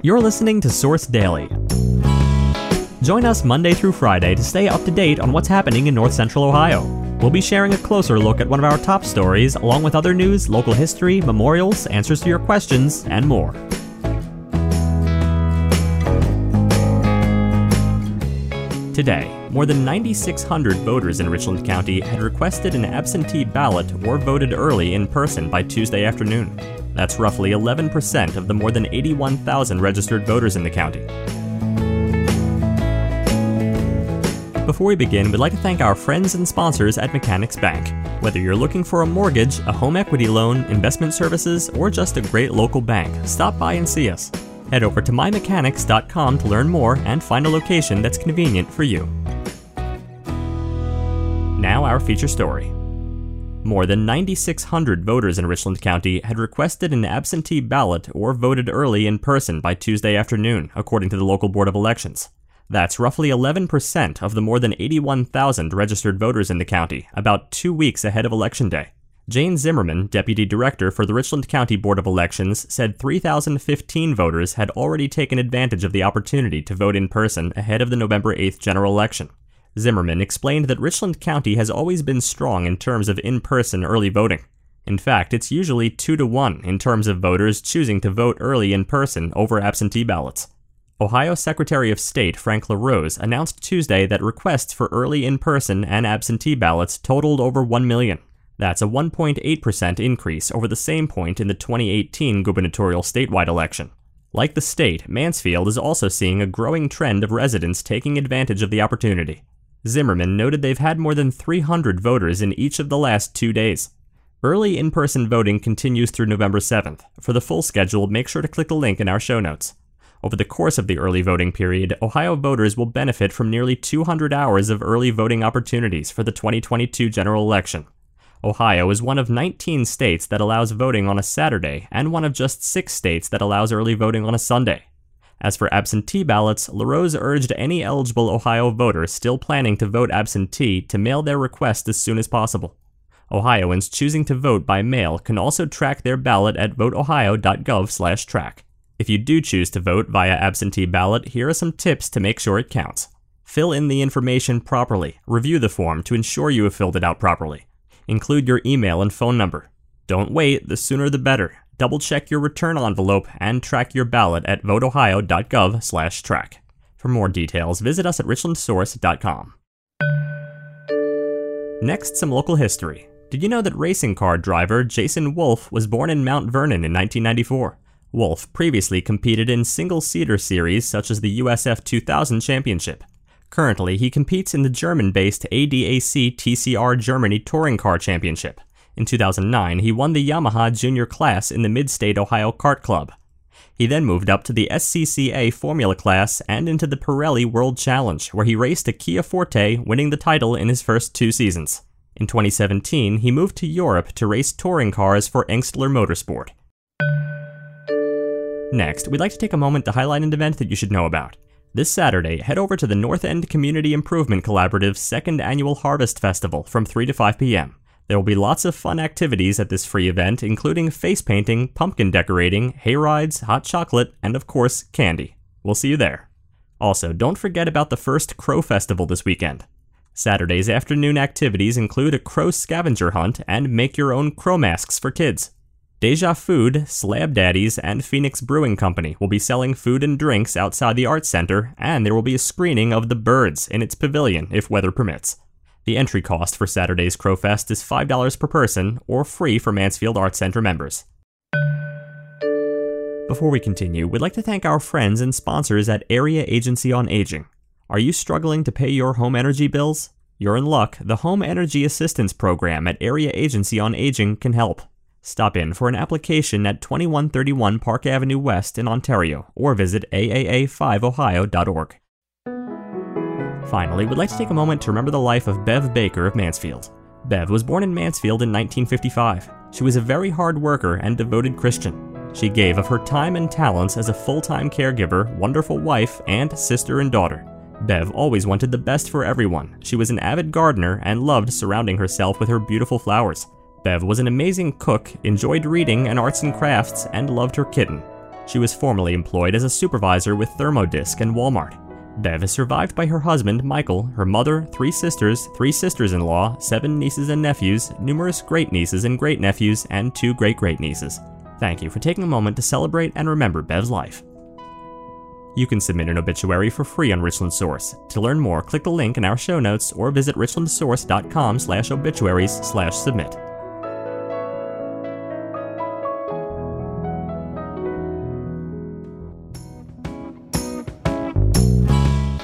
You're listening to Source Daily. Join us Monday through Friday to stay up to date on what's happening in North Central Ohio. We'll be sharing a closer look at one of our top stories, along with other news, local history, memorials, answers to your questions, and more. Today, more than 9,600 voters in Richland County had requested an absentee ballot or voted early in person by Tuesday afternoon. That's roughly 11% of the more than 81,000 registered voters in the county. Before we begin, we'd like to thank our friends and sponsors at Mechanics Bank. Whether you're looking for a mortgage, a home equity loan, investment services, or just a great local bank, stop by and see us. Head over to mymechanics.com to learn more and find a location that's convenient for you. Now, our feature story. More than 9,600 voters in Richland County had requested an absentee ballot or voted early in person by Tuesday afternoon, according to the local Board of Elections. That's roughly 11% of the more than 81,000 registered voters in the county, about two weeks ahead of Election Day. Jane Zimmerman, Deputy Director for the Richland County Board of Elections, said 3,015 voters had already taken advantage of the opportunity to vote in person ahead of the November 8th general election. Zimmerman explained that Richland County has always been strong in terms of in person early voting. In fact, it's usually 2 to 1 in terms of voters choosing to vote early in person over absentee ballots. Ohio Secretary of State Frank LaRose announced Tuesday that requests for early in person and absentee ballots totaled over 1 million. That's a 1.8% increase over the same point in the 2018 gubernatorial statewide election. Like the state, Mansfield is also seeing a growing trend of residents taking advantage of the opportunity. Zimmerman noted they've had more than 300 voters in each of the last two days. Early in person voting continues through November 7th. For the full schedule, make sure to click the link in our show notes. Over the course of the early voting period, Ohio voters will benefit from nearly 200 hours of early voting opportunities for the 2022 general election. Ohio is one of 19 states that allows voting on a Saturday and one of just six states that allows early voting on a Sunday. As for absentee ballots, LaRose urged any eligible Ohio voter still planning to vote absentee to mail their request as soon as possible. Ohioans choosing to vote by mail can also track their ballot at voteohio.gov/track. If you do choose to vote via absentee ballot, here are some tips to make sure it counts. Fill in the information properly. Review the form to ensure you have filled it out properly. Include your email and phone number. Don't wait, the sooner the better. Double check your return envelope and track your ballot at voteohio.gov/track. For more details, visit us at richlandsource.com. Next, some local history. Did you know that racing car driver Jason Wolf was born in Mount Vernon in 1994? Wolf previously competed in single seater series such as the USF 2000 Championship. Currently, he competes in the German based ADAC TCR Germany Touring Car Championship. In 2009, he won the Yamaha Junior class in the Mid State Ohio Kart Club. He then moved up to the SCCA Formula class and into the Pirelli World Challenge, where he raced a Kia Forte, winning the title in his first two seasons. In 2017, he moved to Europe to race touring cars for Engstler Motorsport. Next, we'd like to take a moment to highlight an event that you should know about. This Saturday, head over to the North End Community Improvement Collaborative's second annual Harvest Festival from 3 to 5 p.m. There will be lots of fun activities at this free event, including face painting, pumpkin decorating, hay rides, hot chocolate, and of course, candy. We'll see you there. Also, don't forget about the first Crow Festival this weekend. Saturday's afternoon activities include a crow scavenger hunt and make your own crow masks for kids. Deja Food, Slab Daddies, and Phoenix Brewing Company will be selling food and drinks outside the Arts Center, and there will be a screening of The Birds in its pavilion if weather permits. The entry cost for Saturday's Crowfest is $5 per person, or free for Mansfield Arts Center members. Before we continue, we'd like to thank our friends and sponsors at Area Agency on Aging. Are you struggling to pay your home energy bills? You're in luck. The Home Energy Assistance Program at Area Agency on Aging can help. Stop in for an application at 2131 Park Avenue West in Ontario or visit aaa5ohio.org. Finally, we'd like to take a moment to remember the life of Bev Baker of Mansfield. Bev was born in Mansfield in 1955. She was a very hard worker and devoted Christian. She gave of her time and talents as a full time caregiver, wonderful wife, and sister and daughter. Bev always wanted the best for everyone. She was an avid gardener and loved surrounding herself with her beautiful flowers. Bev was an amazing cook, enjoyed reading and arts and crafts, and loved her kitten. She was formerly employed as a supervisor with Thermodisc and Walmart. Bev is survived by her husband, Michael, her mother, three sisters, three sisters in law, seven nieces and nephews, numerous great nieces and great nephews, and two great great nieces. Thank you for taking a moment to celebrate and remember Bev's life. You can submit an obituary for free on Richland Source. To learn more, click the link in our show notes or visit richlandsource.com slash obituaries slash submit.